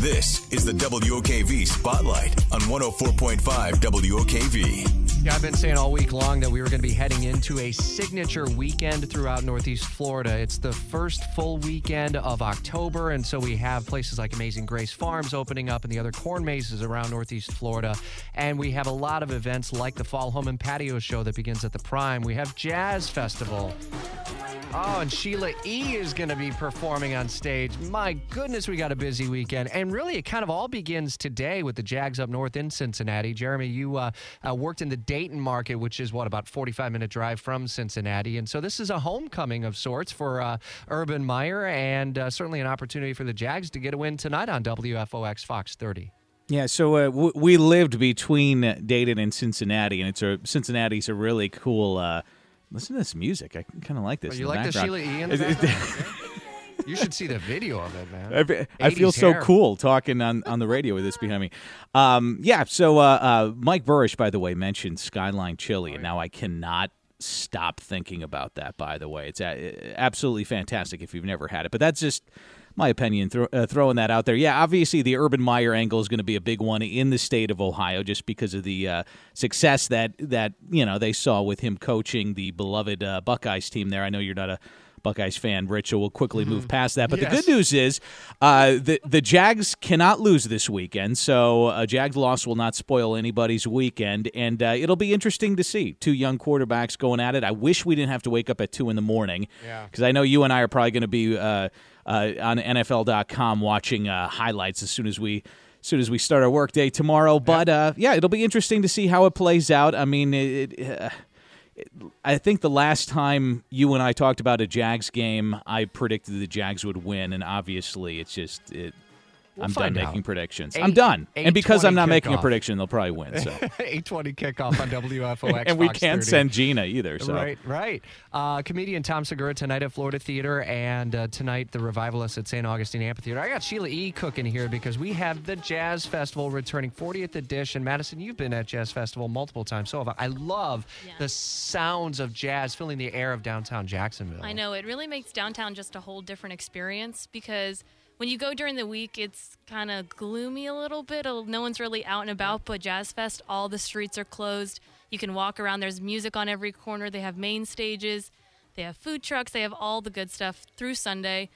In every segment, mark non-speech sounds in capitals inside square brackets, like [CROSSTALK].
This is the WOKV Spotlight on 104.5 WOKV. Yeah, I've been saying all week long that we were going to be heading into a signature weekend throughout Northeast Florida. It's the first full weekend of October, and so we have places like Amazing Grace Farms opening up and the other corn mazes around Northeast Florida. And we have a lot of events like the Fall Home and Patio Show that begins at the Prime. We have Jazz Festival. Oh, and Sheila E. is going to be performing on stage. My goodness, we got a busy weekend. And really, it kind of all begins today with the Jags up north in Cincinnati. Jeremy, you uh, uh, worked in the Dayton market, which is what, about 45 minute drive from Cincinnati. And so this is a homecoming of sorts for uh, Urban Meyer and uh, certainly an opportunity for the Jags to get a win tonight on WFOX Fox 30. Yeah, so uh, w- we lived between Dayton and Cincinnati, and it's a Cincinnati's a really cool. Uh, listen to this music. I kind of like this. Oh, you like the. Sheila E. in the background? [LAUGHS] You should see the video of it, man. I, I feel 80s so hair. cool talking on, on the radio with this behind me. Um, yeah, so uh, uh, Mike Burrish, by the way, mentioned Skyline Chili, and now I cannot stop thinking about that. By the way, it's a- absolutely fantastic if you've never had it. But that's just my opinion. Uh, throwing that out there. Yeah, obviously the Urban Meyer angle is going to be a big one in the state of Ohio, just because of the uh, success that that you know they saw with him coaching the beloved uh, Buckeyes team there. I know you're not a Buckeyes fan, Rich, so we'll quickly move past that. But the good news is uh, the the Jags cannot lose this weekend, so a Jags loss will not spoil anybody's weekend, and uh, it'll be interesting to see two young quarterbacks going at it. I wish we didn't have to wake up at two in the morning, Yeah. because I know you and I are probably going to be uh, uh, on NFL.com watching uh, highlights as soon as we. As soon as we start our workday tomorrow, but uh, yeah, it'll be interesting to see how it plays out. I mean, it, it, uh, I think the last time you and I talked about a Jags game, I predicted the Jags would win, and obviously, it's just it. We'll I'm done find making predictions. Eight- I'm done, and because I'm 8:20 not making a prediction, they'll probably win. So, [LAUGHS] 820 kickoff on WFOX. [LAUGHS] and we can't 30. send Gina either. So, Right, right. Uh, comedian Tom Segura tonight at Florida Theater, and uh, tonight the Revivalists at St. Augustine Amphitheater. I got Sheila E. cooking here because we have the Jazz Festival returning 40th edition. Madison, you've been at Jazz Festival multiple times. So have I. I love Yeah. the sounds of jazz filling the air of downtown Jacksonville. I know it really makes downtown just a whole different experience because when you go during the week, it's kind of gloomy a little bit. No one's really out and about, but Jazz Fest, all the streets are closed. You can walk around. There's music on every corner. They have main stages. They have food trucks. They have all the good stuff through Sunday.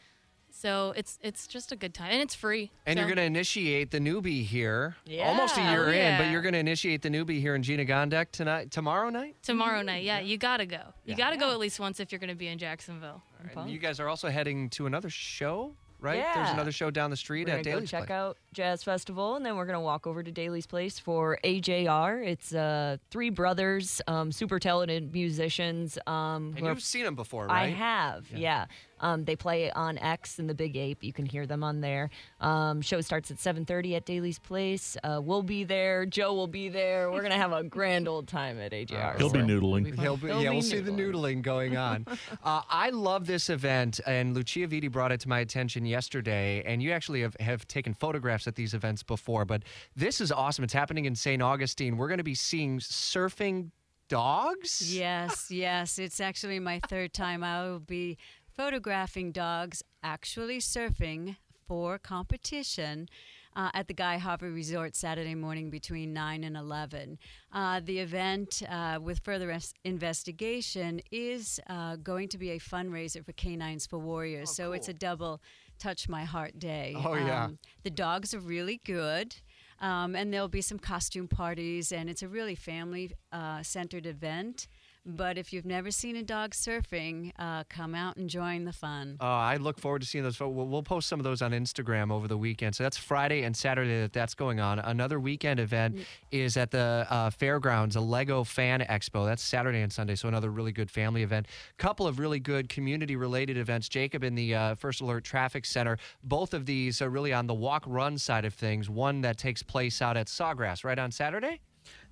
So it's it's just a good time and it's free. And you're going to initiate the newbie here, Yeah. almost a year Oh, in, but you're going to initiate the newbie here in Gina Gondek tonight, tomorrow night. tomorrow night. Yeah, you gotta go. You gotta go at least once if you're gonna be in Jacksonville. And you guys are also heading to another show, right? There's another show down the street We're at gonna go check Place. out Jazz Festival, and then we're gonna walk over to Daly's Place for AJR. It's uh, three brothers, um, super talented musicians. Um, And you've seen them before, right? I have, yeah. Um, they play on X and the Big Ape. You can hear them on there. Um, show starts at 7:30 at Daly's Place. Uh, we'll be there. Joe will be there. We're gonna have a grand old time at AJR. He'll be noodling. He'll be, He'll yeah, be we'll see the noodling going on. [LAUGHS] uh, I love this event, and Lucia Vitti brought it to my attention yesterday. And you actually have, have taken photographs at these events before, but this is awesome. It's happening in St. Augustine. We're going to be seeing surfing dogs. Yes, [LAUGHS] yes. It's actually my third time. I will be photographing dogs actually surfing for competition. Uh, at the Guy Harvey Resort Saturday morning between 9 and 11. Uh, the event, uh, with further es- investigation, is uh, going to be a fundraiser for Canines for Warriors. so it's a double touch my heart day. Oh, yeah. Um, the dogs are really good. Um, and there'll be some costume parties, and it's a really family uh, centered event. But if you've never seen a dog surfing, uh, come out and join the fun. Uh, I look forward to seeing those. We'll, we'll post some of those on Instagram over the weekend. So that's Friday and Saturday that that's going on. Another weekend event is at the uh, fairgrounds, a Lego Fan Expo. That's Saturday and Sunday. So another really good family event. Couple of really good community-related events. Jacob in the uh, First Alert Traffic Center. Both of these are really on the walk-run side of things. One that takes place out at Sawgrass right on Saturday.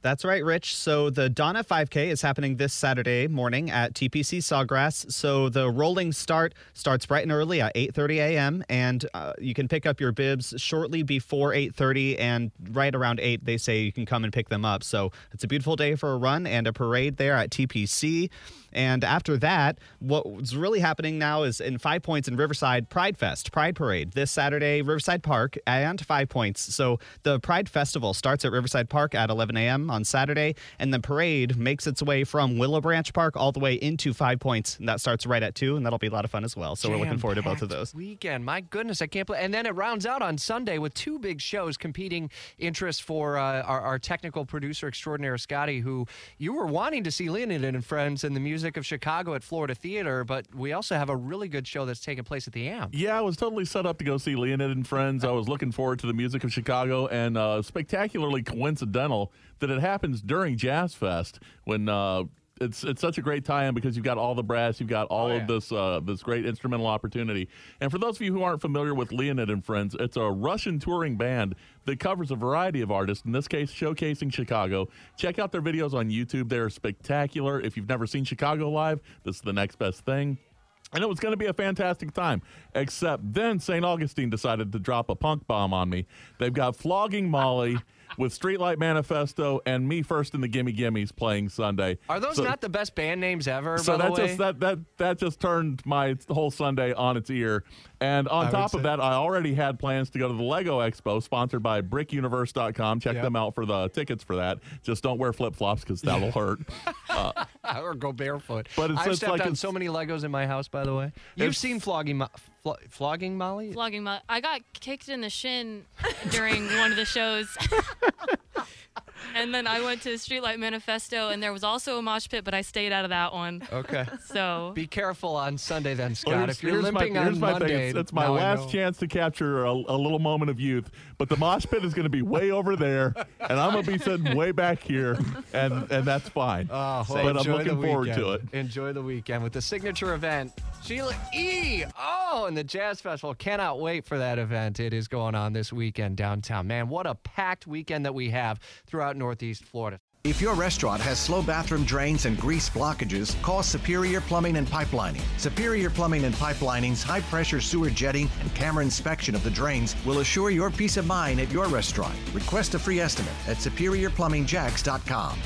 That's right, Rich. So the Donna 5K is happening this Saturday morning at TPC Sawgrass. So the rolling start starts bright and early at 8:30 a.m. and uh, you can pick up your bibs shortly before 8:30 and right around 8 they say you can come and pick them up. So it's a beautiful day for a run and a parade there at TPC. And after that, what's really happening now is in Five Points in Riverside Pride Fest, Pride Parade this Saturday, Riverside Park and Five Points. So the Pride Festival starts at Riverside Park at 11 a.m. on Saturday, and the parade makes its way from Willow Branch Park all the way into Five Points, and that starts right at two, and that'll be a lot of fun as well. So we're looking forward to both of those. Weekend, my goodness, I can't believe. And then it rounds out on Sunday with two big shows competing interest for uh, our, our technical producer extraordinaire Scotty, who you were wanting to see Leonid and Friends in the music of Chicago at Florida Theater, but we also have a really good show that's taking place at the AMP. Yeah, I was totally set up to go see Leonid and Friends. I was looking forward to the music of Chicago, and uh, spectacularly coincidental that it happens during Jazz Fest when uh, it's it's such a great tie-in because you've got all the brass, you've got all Oh, of this uh, this great instrumental opportunity. And for those of you who aren't familiar with Leonid and Friends, it's a Russian touring band that covers a variety of artists. In this case, showcasing Chicago. Check out their videos on YouTube; they're spectacular. If you've never seen Chicago live, this is the next best thing. And it was going to be a fantastic time. Except then St. Augustine decided to drop a punk bomb on me. They've got Flogging Molly with Streetlight Manifesto and Me First and the Gimme Gimmes playing Sunday. Are those So- not the best band names ever? so by that the way? just that that that just turned my whole Sunday on its ear. And on I top of that, I already had plans to go to the Lego Expo, sponsored by BrickUniverse.com. Check Yep. them out for the tickets for that. Just don't wear flip flops because that'll [LAUGHS] hurt. [LAUGHS] or go barefoot. But it's I've just stepped like on so many Legos in my house. By the way, you've seen flogging, Mo- flo- flogging Molly. Vlogging my, I got kicked in the shin during one of the shows. [LAUGHS] and then I went to Streetlight Manifesto, and there was also a mosh pit, but I stayed out of that one. Okay. So Be careful on Sunday, then, Scott. Well, if you're here's limping my, here's on my Monday, thing. It's, it's my last chance to capture a, a little moment of youth. But the mosh pit is going to be way over there, and I'm going to be sitting way back here, and and that's fine. Oh, well, but I'm looking forward to weekend. it. Enjoy the weekend with the signature event, Sheila E. Oh, and the Jazz Festival. Cannot wait for that event. It is going on this weekend downtown. Man, what a packed weekend that we have throughout Northeast Florida. If your restaurant has slow bathroom drains and grease blockages, call Superior Plumbing and Pipelining. Superior Plumbing and Pipelining's high pressure sewer jetting and camera inspection of the drains will assure your peace of mind at your restaurant. Request a free estimate at superiorplumbingjax.com.